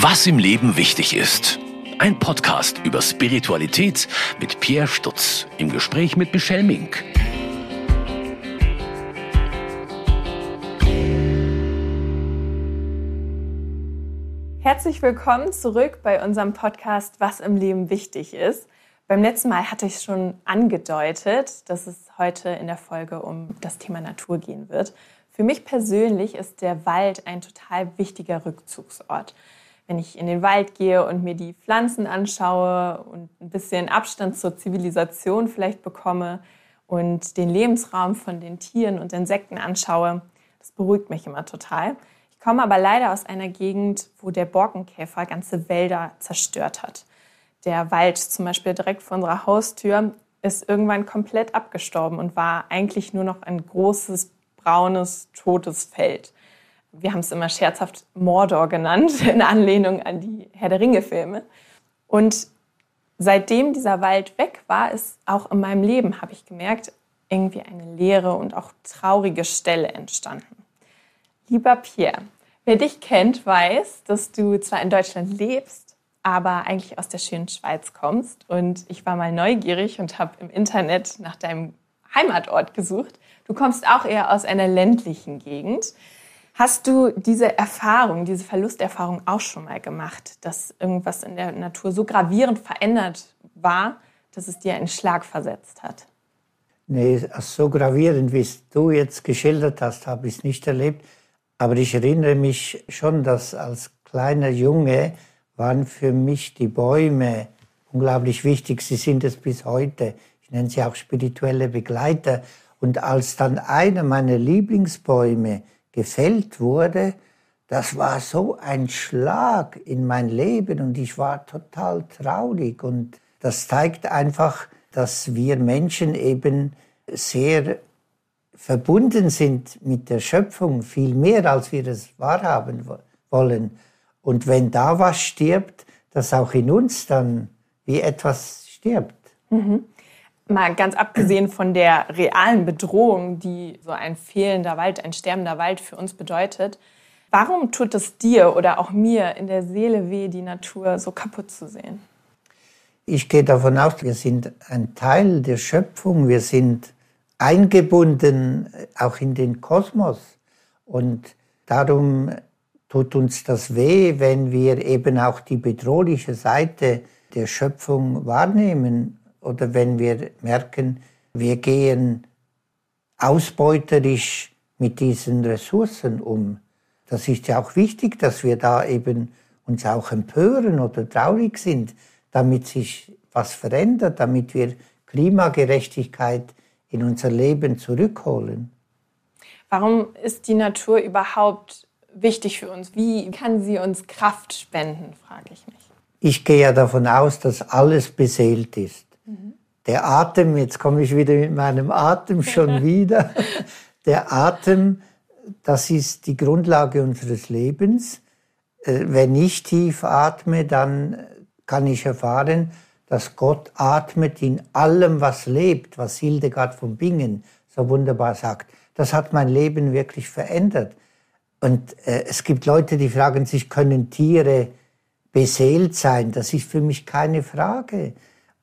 Was im Leben wichtig ist. Ein Podcast über Spiritualität mit Pierre Stutz im Gespräch mit Michelle Mink. Herzlich willkommen zurück bei unserem Podcast Was im Leben wichtig ist. Beim letzten Mal hatte ich es schon angedeutet, dass es heute in der Folge um das Thema Natur gehen wird. Für mich persönlich ist der Wald ein total wichtiger Rückzugsort wenn ich in den Wald gehe und mir die Pflanzen anschaue und ein bisschen Abstand zur Zivilisation vielleicht bekomme und den Lebensraum von den Tieren und Insekten anschaue, das beruhigt mich immer total. Ich komme aber leider aus einer Gegend, wo der Borkenkäfer ganze Wälder zerstört hat. Der Wald zum Beispiel direkt vor unserer Haustür ist irgendwann komplett abgestorben und war eigentlich nur noch ein großes, braunes, totes Feld wir haben es immer scherzhaft Mordor genannt, in Anlehnung an die Herr der Ringe-Filme. Und seitdem dieser Wald weg war, ist auch in meinem Leben, habe ich gemerkt, irgendwie eine leere und auch traurige Stelle entstanden. Lieber Pierre, wer dich kennt, weiß, dass du zwar in Deutschland lebst, aber eigentlich aus der schönen Schweiz kommst. Und ich war mal neugierig und habe im Internet nach deinem Heimatort gesucht. Du kommst auch eher aus einer ländlichen Gegend. Hast du diese Erfahrung, diese Verlusterfahrung auch schon mal gemacht, dass irgendwas in der Natur so gravierend verändert war, dass es dir einen Schlag versetzt hat? Nee, so gravierend, wie es du jetzt geschildert hast, habe ich es nicht erlebt. Aber ich erinnere mich schon, dass als kleiner Junge waren für mich die Bäume unglaublich wichtig. Sie sind es bis heute. Ich nenne sie auch spirituelle Begleiter. Und als dann einer meiner Lieblingsbäume gefällt wurde, das war so ein Schlag in mein Leben und ich war total traurig. Und das zeigt einfach, dass wir Menschen eben sehr verbunden sind mit der Schöpfung, viel mehr als wir es wahrhaben wollen. Und wenn da was stirbt, dass auch in uns dann wie etwas stirbt. Mhm mal ganz abgesehen von der realen Bedrohung, die so ein fehlender Wald, ein sterbender Wald für uns bedeutet, warum tut es dir oder auch mir in der Seele weh, die Natur so kaputt zu sehen? Ich gehe davon aus, wir sind ein Teil der Schöpfung, wir sind eingebunden auch in den Kosmos. Und darum tut uns das weh, wenn wir eben auch die bedrohliche Seite der Schöpfung wahrnehmen oder wenn wir merken, wir gehen ausbeuterisch mit diesen Ressourcen um. Das ist ja auch wichtig, dass wir da eben uns auch empören oder traurig sind, damit sich was verändert, damit wir Klimagerechtigkeit in unser Leben zurückholen. Warum ist die Natur überhaupt wichtig für uns? Wie kann sie uns Kraft spenden, frage ich mich. Ich gehe ja davon aus, dass alles beseelt ist. Der Atem, jetzt komme ich wieder mit meinem Atem schon wieder. Der Atem, das ist die Grundlage unseres Lebens. Äh, wenn ich tief atme, dann kann ich erfahren, dass Gott atmet in allem, was lebt, was Hildegard von Bingen so wunderbar sagt. Das hat mein Leben wirklich verändert. Und äh, es gibt Leute, die fragen sich, können Tiere beseelt sein? Das ist für mich keine Frage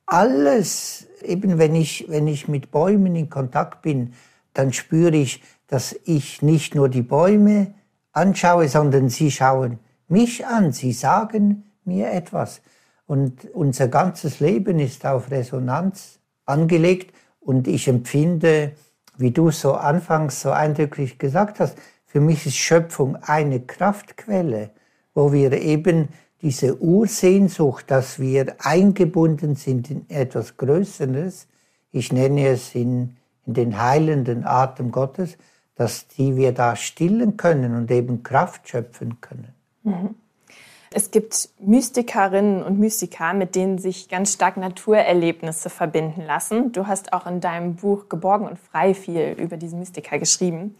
alles, eben wenn ich, wenn ich mit Bäumen in Kontakt bin, dann spüre ich, dass ich nicht nur die Bäume anschaue, sondern sie schauen mich an, sie sagen mir etwas. Und unser ganzes Leben ist auf Resonanz angelegt und ich empfinde, wie du so anfangs so eindrücklich gesagt hast, für mich ist Schöpfung eine Kraftquelle, wo wir eben diese Ursehnsucht, dass wir eingebunden sind in etwas Größeres, ich nenne es in, in den heilenden Atem Gottes, dass die wir da stillen können und eben Kraft schöpfen können. Mhm. Es gibt Mystikerinnen und Mystiker, mit denen sich ganz stark Naturerlebnisse verbinden lassen. Du hast auch in deinem Buch Geborgen und frei viel über diese Mystiker geschrieben.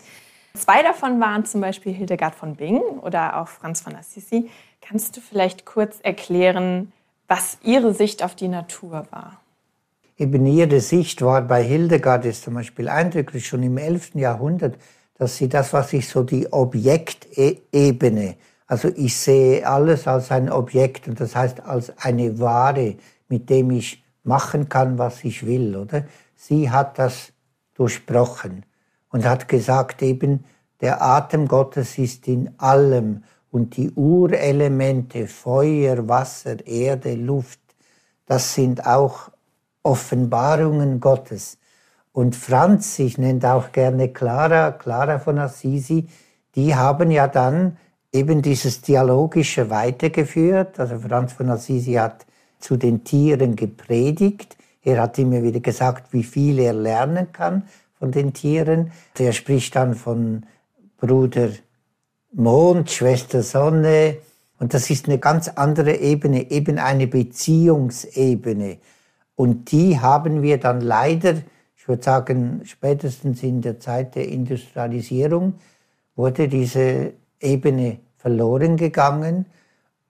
Zwei davon waren zum Beispiel Hildegard von Bingen oder auch Franz von Assisi. Kannst du vielleicht kurz erklären, was Ihre Sicht auf die Natur war? Eben ihre Sicht war bei Hildegard ist zum Beispiel eindrücklich schon im 11. Jahrhundert, dass sie das, was ich so die Objektebene, Also ich sehe alles als ein Objekt und das heißt als eine Ware, mit dem ich machen kann, was ich will, oder? Sie hat das durchbrochen und hat gesagt eben, der Atem Gottes ist in allem und die Urelemente Feuer, Wasser, Erde, Luft, das sind auch Offenbarungen Gottes. Und Franz, ich nenne auch gerne Clara, Clara von Assisi, die haben ja dann eben dieses Dialogische weitergeführt. Also Franz von Assisi hat zu den Tieren gepredigt. Er hat immer wieder gesagt, wie viel er lernen kann von den Tieren. Er spricht dann von Bruder Mond, Schwester Sonne. Und das ist eine ganz andere Ebene, eben eine Beziehungsebene. Und die haben wir dann leider, ich würde sagen, spätestens in der Zeit der Industrialisierung, wurde diese Ebene verloren gegangen.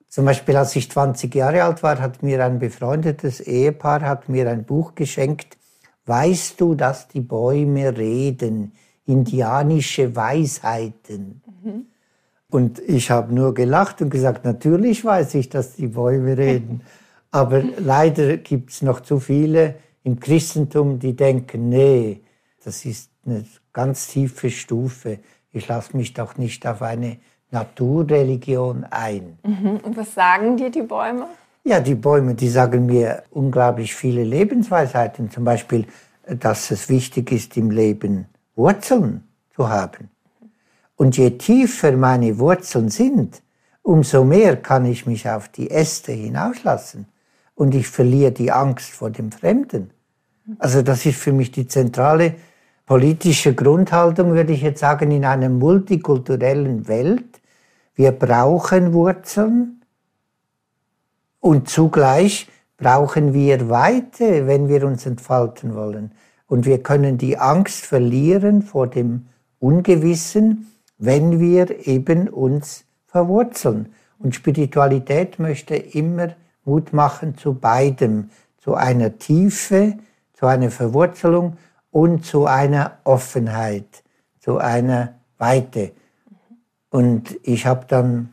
Zum Beispiel, als ich 20 Jahre alt war, hat mir ein befreundetes Ehepaar hat mir ein Buch geschenkt. Weißt du, dass die Bäume reden? Indianische Weisheiten. Mhm. Und ich habe nur gelacht und gesagt, natürlich weiß ich, dass die Bäume reden. Aber leider gibt es noch zu viele im Christentum, die denken, nee, das ist eine ganz tiefe Stufe. Ich lasse mich doch nicht auf eine Naturreligion ein. Mhm. Und was sagen dir die Bäume? Ja, die Bäume, die sagen mir unglaublich viele Lebensweisheiten. Zum Beispiel, dass es wichtig ist, im Leben Wurzeln zu haben. Und je tiefer meine Wurzeln sind, umso mehr kann ich mich auf die Äste hinauslassen und ich verliere die Angst vor dem Fremden. Also das ist für mich die zentrale politische Grundhaltung, würde ich jetzt sagen, in einer multikulturellen Welt. Wir brauchen Wurzeln und zugleich brauchen wir Weite, wenn wir uns entfalten wollen. Und wir können die Angst verlieren vor dem Ungewissen, wenn wir eben uns verwurzeln. Und Spiritualität möchte immer Mut machen zu beidem, zu einer Tiefe, zu einer Verwurzelung und zu einer Offenheit, zu einer Weite. Und ich habe dann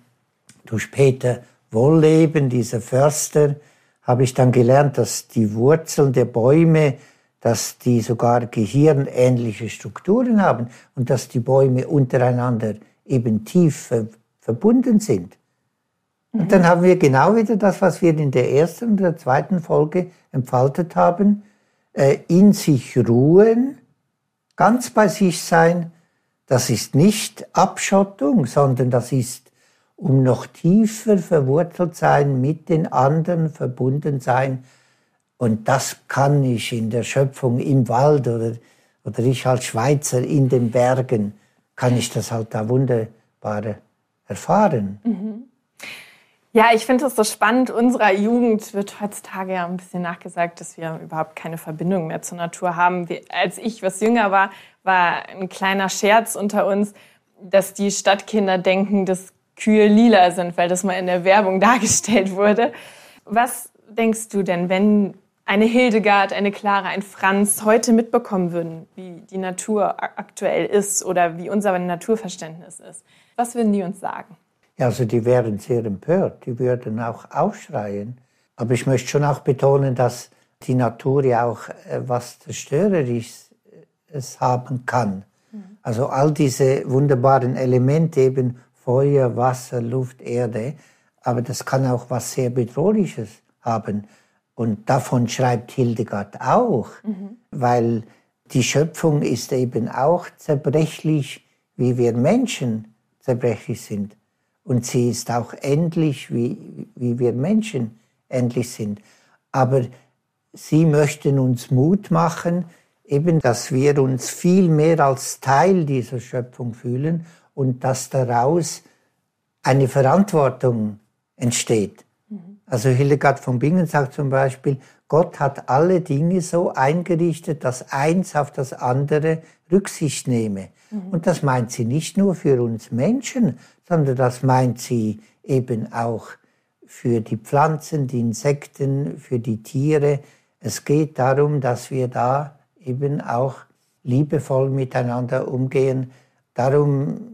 durch Peter Wohlleben, dieser Förster, habe ich dann gelernt, dass die Wurzeln der Bäume, dass die sogar gehirnähnliche Strukturen haben und dass die Bäume untereinander eben tief verbunden sind. Und dann haben wir genau wieder das, was wir in der ersten und der zweiten Folge entfaltet haben, äh, in sich ruhen, ganz bei sich sein. Das ist nicht Abschottung, sondern das ist um noch tiefer verwurzelt sein, mit den anderen verbunden sein. Und das kann ich in der Schöpfung im Wald oder, oder ich als Schweizer in den Bergen, kann ich das halt da wunderbar erfahren. Mhm. Ja, ich finde es so spannend. Unserer Jugend wird heutzutage ja ein bisschen nachgesagt, dass wir überhaupt keine Verbindung mehr zur Natur haben. als ich was jünger war, war ein kleiner Scherz unter uns, dass die Stadtkinder denken, dass Kühe lila sind, weil das mal in der Werbung dargestellt wurde. Was denkst du denn, wenn eine Hildegard, eine Clara, ein Franz heute mitbekommen würden, wie die Natur aktuell ist oder wie unser Naturverständnis ist? Was würden die uns sagen? Ja, also die wären sehr empört, die würden auch aufschreien. Aber ich möchte schon auch betonen, dass die Natur ja auch äh, was Zerstörerisches äh, haben kann. Mhm. Also all diese wunderbaren Elemente, eben Feuer, Wasser, Luft, Erde, aber das kann auch was sehr Bedrohliches haben. Und davon schreibt Hildegard auch, mhm. weil die Schöpfung ist eben auch zerbrechlich, wie wir Menschen zerbrechlich sind. Und sie ist auch endlich, wie, wie wir Menschen endlich sind. Aber sie möchten uns Mut machen, eben, dass wir uns viel mehr als Teil dieser Schöpfung fühlen und dass daraus eine Verantwortung entsteht. Mhm. Also Hildegard von Bingen sagt zum Beispiel, Gott hat alle Dinge so eingerichtet, dass eins auf das andere Rücksicht nehme. Mhm. Und das meint sie nicht nur für uns Menschen, sondern das meint sie eben auch für die Pflanzen, die Insekten, für die Tiere. Es geht darum, dass wir da eben auch liebevoll miteinander umgehen. Darum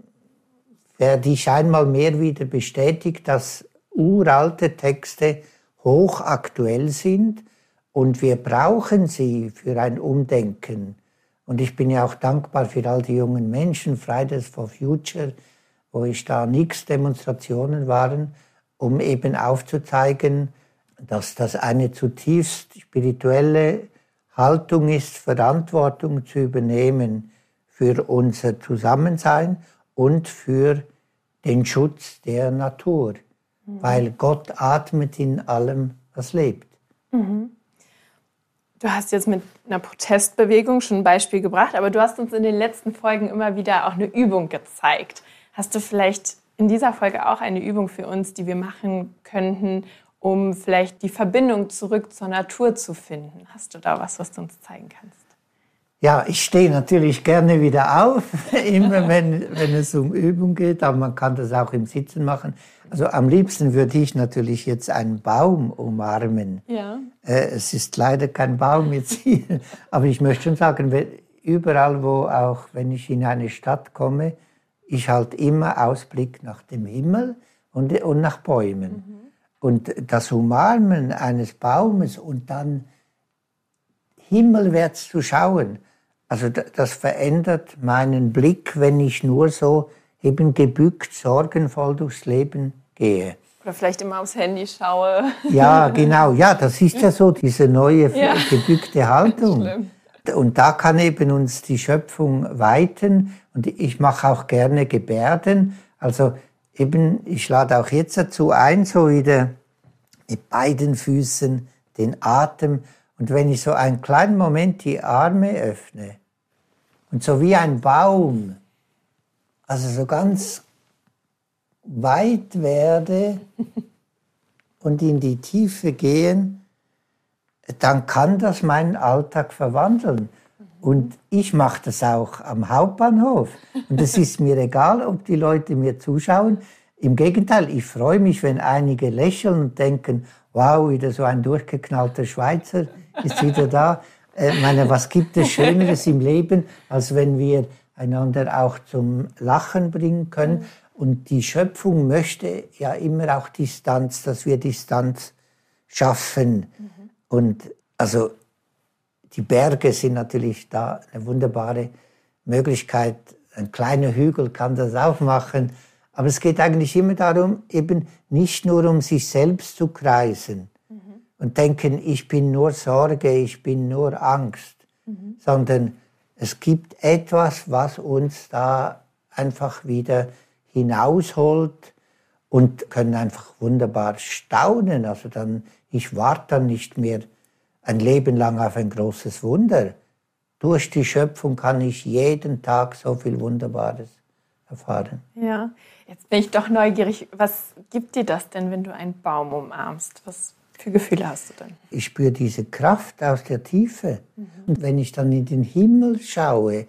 der dich einmal mehr wieder bestätigt, dass uralte Texte hochaktuell sind und wir brauchen sie für ein Umdenken. Und ich bin ja auch dankbar für all die jungen Menschen, Fridays for Future, wo ich da nichts Demonstrationen waren, um eben aufzuzeigen, dass das eine zutiefst spirituelle Haltung ist, Verantwortung zu übernehmen für unser Zusammensein und für den Schutz der Natur, mhm. weil Gott atmet in allem, was lebt. Mhm. Du hast jetzt mit einer Protestbewegung schon ein Beispiel gebracht, aber du hast uns in den letzten Folgen immer wieder auch eine Übung gezeigt. Hast du vielleicht in dieser Folge auch eine Übung für uns, die wir machen könnten, um vielleicht die Verbindung zurück zur Natur zu finden? Hast du da was, was du uns zeigen kannst? Ja, ich stehe natürlich gerne wieder auf, immer wenn, wenn es um Übung geht, aber man kann das auch im Sitzen machen. Also am liebsten würde ich natürlich jetzt einen Baum umarmen. Ja. Äh, es ist leider kein Baum jetzt hier, aber ich möchte schon sagen, überall wo auch, wenn ich in eine Stadt komme, ich halt immer Ausblick nach dem Himmel und, und nach Bäumen. Mhm. Und das Umarmen eines Baumes und dann himmelwärts zu schauen, also das verändert meinen Blick, wenn ich nur so eben gebückt, sorgenvoll durchs Leben gehe. Oder vielleicht immer aufs Handy schaue. Ja, genau. Ja, das ist ja so, diese neue ja. gebückte Haltung. Und da kann eben uns die Schöpfung weiten. Und ich mache auch gerne Gebärden. Also eben, ich lade auch jetzt dazu ein, so wieder mit beiden Füßen den Atem. Und wenn ich so einen kleinen Moment die Arme öffne, und so wie ein Baum, also so ganz weit werde und in die Tiefe gehen, dann kann das meinen Alltag verwandeln. Und ich mache das auch am Hauptbahnhof. Und es ist mir egal, ob die Leute mir zuschauen. Im Gegenteil, ich freue mich, wenn einige lächeln und denken, wow, wieder so ein durchgeknallter Schweizer ist wieder da. Äh, meine, was gibt es Schöneres im Leben, als wenn wir einander auch zum Lachen bringen können? Und die Schöpfung möchte ja immer auch Distanz, dass wir Distanz schaffen. Mhm. Und also die Berge sind natürlich da eine wunderbare Möglichkeit. Ein kleiner Hügel kann das auch machen. Aber es geht eigentlich immer darum, eben nicht nur um sich selbst zu kreisen, und denken, ich bin nur Sorge, ich bin nur Angst, mhm. sondern es gibt etwas, was uns da einfach wieder hinausholt und können einfach wunderbar staunen. Also dann, ich warte dann nicht mehr ein Leben lang auf ein großes Wunder. Durch die Schöpfung kann ich jeden Tag so viel Wunderbares erfahren. Ja, jetzt bin ich doch neugierig. Was gibt dir das denn, wenn du einen Baum umarmst? Was, für Gefühle hast du dann? Ich spüre diese Kraft aus der Tiefe. Mhm. Und wenn ich dann in den Himmel schaue,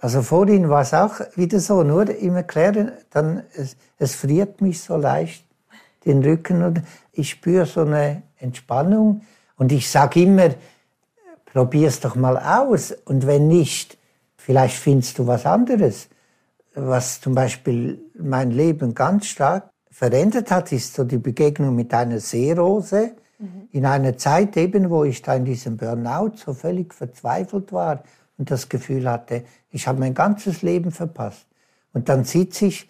also vorhin war es auch wieder so, nur im Erklären, dann es, es friert mich so leicht den Rücken und ich spüre so eine Entspannung und ich sage immer, probier es doch mal aus und wenn nicht, vielleicht findest du was anderes. Was zum Beispiel mein Leben ganz stark verändert hat, ist so die Begegnung mit einer Seerose. Mhm. In einer Zeit eben, wo ich da in diesem Burnout so völlig verzweifelt war und das Gefühl hatte, ich habe mein ganzes Leben verpasst. Und dann sitze ich,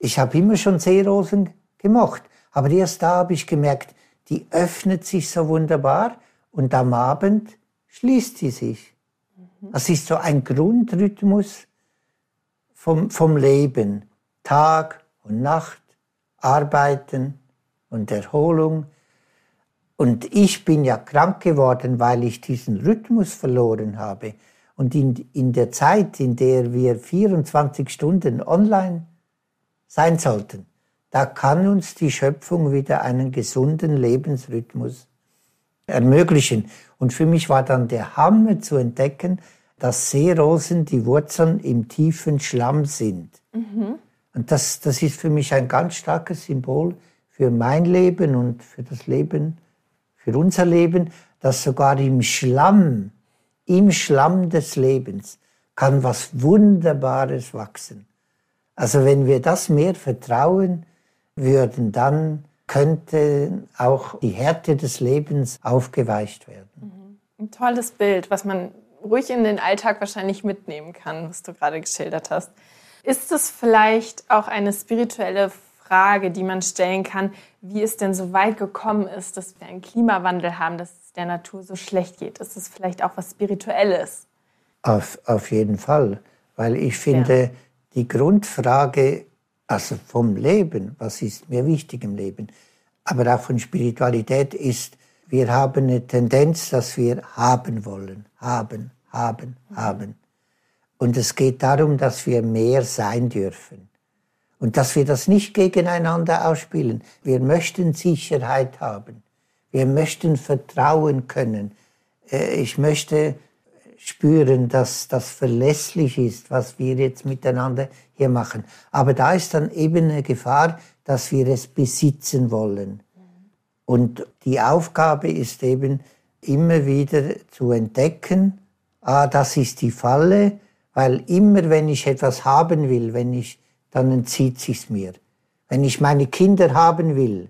ich habe immer schon Seerosen gemocht, aber erst da habe ich gemerkt, die öffnet sich so wunderbar und am Abend schließt sie sich. Mhm. Das ist so ein Grundrhythmus vom, vom Leben. Tag und Nacht, Arbeiten und Erholung. Und ich bin ja krank geworden, weil ich diesen Rhythmus verloren habe. Und in, in der Zeit, in der wir 24 Stunden online sein sollten, da kann uns die Schöpfung wieder einen gesunden Lebensrhythmus ermöglichen. Und für mich war dann der Hammer zu entdecken, dass Seerosen die Wurzeln im tiefen Schlamm sind. Mhm. Und das, das ist für mich ein ganz starkes Symbol für mein Leben und für das Leben, für unser Leben, dass sogar im Schlamm, im Schlamm des Lebens kann was Wunderbares wachsen. Also wenn wir das mehr vertrauen würden, dann könnte auch die Härte des Lebens aufgeweicht werden. Mhm. Ein tolles Bild, was man ruhig in den Alltag wahrscheinlich mitnehmen kann, was du gerade geschildert hast. Ist es vielleicht auch eine spirituelle Frage, die man stellen kann, wie es denn so weit gekommen ist, dass wir einen Klimawandel haben, dass es der Natur so schlecht geht? Ist es vielleicht auch was Spirituelles? Auf, auf jeden Fall, weil ich finde, ja. die Grundfrage also vom Leben, was ist mir wichtig im Leben, aber auch von Spiritualität ist, wir haben eine Tendenz, dass wir haben wollen, haben, haben, haben. Und es geht darum, dass wir mehr sein dürfen. Und dass wir das nicht gegeneinander ausspielen. Wir möchten Sicherheit haben. Wir möchten vertrauen können. Äh, ich möchte spüren, dass das verlässlich ist, was wir jetzt miteinander hier machen. Aber da ist dann eben eine Gefahr, dass wir es besitzen wollen. Und die Aufgabe ist eben immer wieder zu entdecken, ah, das ist die Falle, weil immer wenn ich etwas haben will, wenn ich, dann entzieht sich's mir. Wenn ich meine Kinder haben will,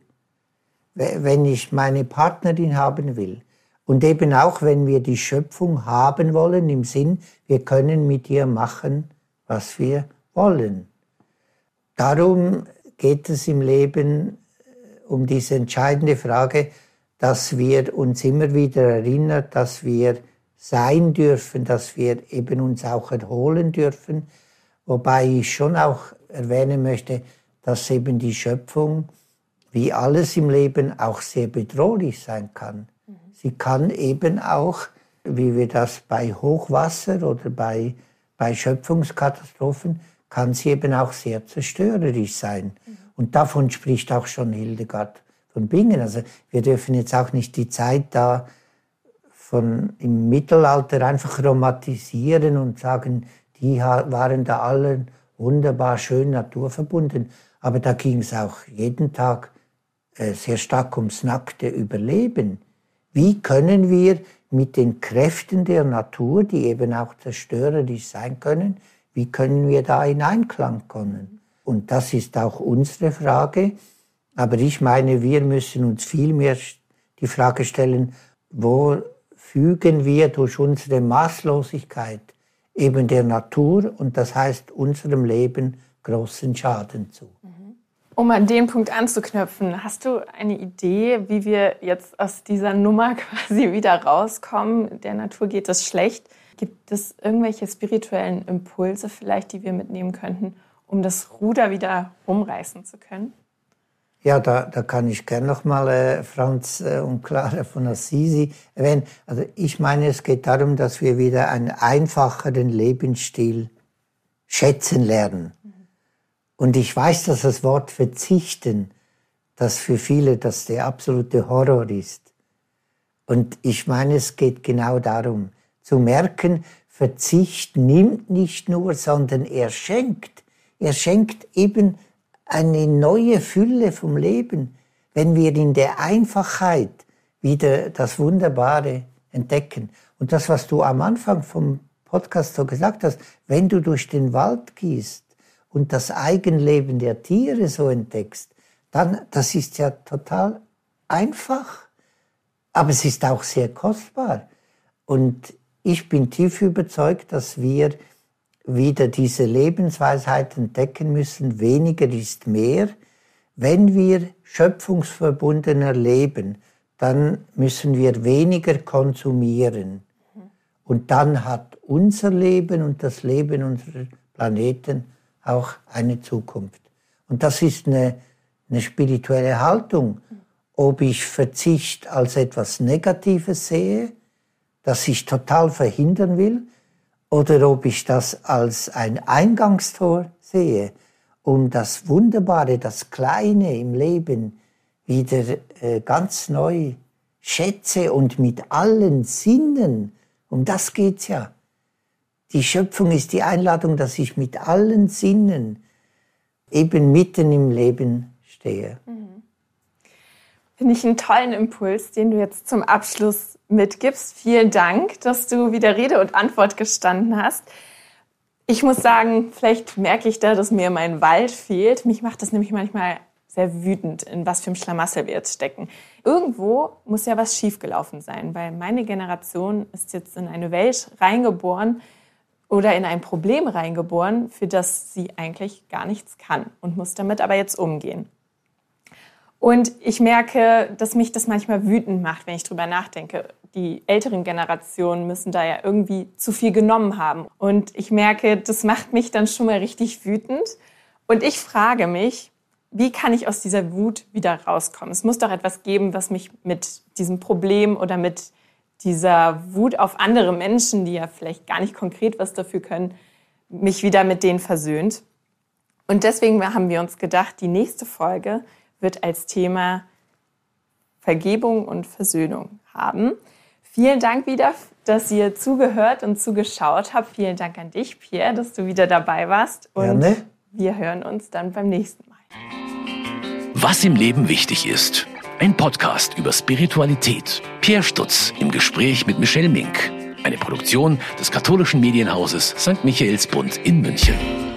wenn ich meine Partnerin haben will, und eben auch, wenn wir die Schöpfung haben wollen, im Sinn, wir können mit ihr machen, was wir wollen. Darum geht es im Leben äh, um diese entscheidende Frage, dass wir uns immer wieder erinnern, dass wir sein dürfen, dass wir eben uns auch erholen dürfen. Wobei ich schon auch erwähnen möchte, dass eben die Schöpfung, wie alles im Leben, auch sehr bedrohlich sein kann. Sie kann eben auch, wie wir das bei Hochwasser oder bei, bei Schöpfungskatastrophen, kann sie eben auch sehr zerstörerisch sein. Mhm. Und davon spricht auch schon Hildegard von Bingen. Also wir dürfen jetzt auch nicht die Zeit da von im Mittelalter einfach romantisieren und sagen, die waren da alle wunderbar schön naturverbunden. Aber da ging es auch jeden Tag äh, sehr stark ums nackte Überleben. Wie können wir mit den Kräften der Natur, die eben auch zerstörerisch sein können, wie können wir da in Einklang kommen? Und das ist auch unsere Frage. Aber ich meine, wir müssen uns viel mehr die Frage stellen, wo fügen wir durch unsere Maßlosigkeit eben der Natur und das heißt unserem Leben großen Schaden zu. Um an den Punkt anzuknüpfen, hast du eine Idee, wie wir jetzt aus dieser Nummer quasi wieder rauskommen? Der Natur geht es schlecht. Gibt es irgendwelche spirituellen Impulse vielleicht, die wir mitnehmen könnten, um das Ruder wieder rumreißen zu können? Ja, da, da kann ich gerne nochmal äh, Franz äh, und Clara von Assisi erwähnen. Also ich meine, es geht darum, dass wir wieder einen einfacheren Lebensstil schätzen lernen. Und ich weiß, dass das Wort verzichten, das für viele das der absolute Horror ist. Und ich meine, es geht genau darum, zu merken, Verzicht nimmt nicht nur, sondern er schenkt. Er schenkt eben eine neue Fülle vom Leben, wenn wir in der Einfachheit wieder das Wunderbare entdecken. Und das, was du am Anfang vom Podcast so gesagt hast, wenn du durch den Wald gehst, und das Eigenleben der Tiere so entdeckst, dann, das ist ja total einfach, aber es ist auch sehr kostbar. Und ich bin tief überzeugt, dass wir wieder diese Lebensweisheit entdecken müssen, weniger ist mehr. Wenn wir schöpfungsverbundener leben, dann müssen wir weniger konsumieren. Und dann hat unser Leben und das Leben unserer Planeten auch eine Zukunft. Und das ist eine, eine spirituelle Haltung. Ob ich Verzicht als etwas Negatives sehe, das ich total verhindern will, oder ob ich das als ein Eingangstor sehe, um das Wunderbare, das Kleine im Leben wieder äh, ganz neu schätze und mit allen Sinnen, um das geht's ja, die Schöpfung ist die Einladung, dass ich mit allen Sinnen eben mitten im Leben stehe. Mhm. Finde ich einen tollen Impuls, den du jetzt zum Abschluss mitgibst. Vielen Dank, dass du wieder Rede und Antwort gestanden hast. Ich muss sagen, vielleicht merke ich da, dass mir mein Wald fehlt. Mich macht das nämlich manchmal sehr wütend, in was für einem Schlamassel wir jetzt stecken. Irgendwo muss ja was schiefgelaufen sein, weil meine Generation ist jetzt in eine Welt reingeboren oder in ein Problem reingeboren, für das sie eigentlich gar nichts kann und muss damit aber jetzt umgehen. Und ich merke, dass mich das manchmal wütend macht, wenn ich drüber nachdenke. Die älteren Generationen müssen da ja irgendwie zu viel genommen haben. Und ich merke, das macht mich dann schon mal richtig wütend. Und ich frage mich, wie kann ich aus dieser Wut wieder rauskommen? Es muss doch etwas geben, was mich mit diesem Problem oder mit dieser Wut auf andere Menschen, die ja vielleicht gar nicht konkret was dafür können, mich wieder mit denen versöhnt. Und deswegen haben wir uns gedacht, die nächste Folge wird als Thema Vergebung und Versöhnung haben. Vielen Dank wieder, dass ihr zugehört und zugeschaut habt. Vielen Dank an dich, Pierre, dass du wieder dabei warst. Und Gerne. wir hören uns dann beim nächsten Mal. Was im Leben wichtig ist. Ein Podcast über Spiritualität. Pierre Stutz im Gespräch mit Michelle Mink. Eine Produktion des katholischen Medienhauses St. Michaelsbund in München.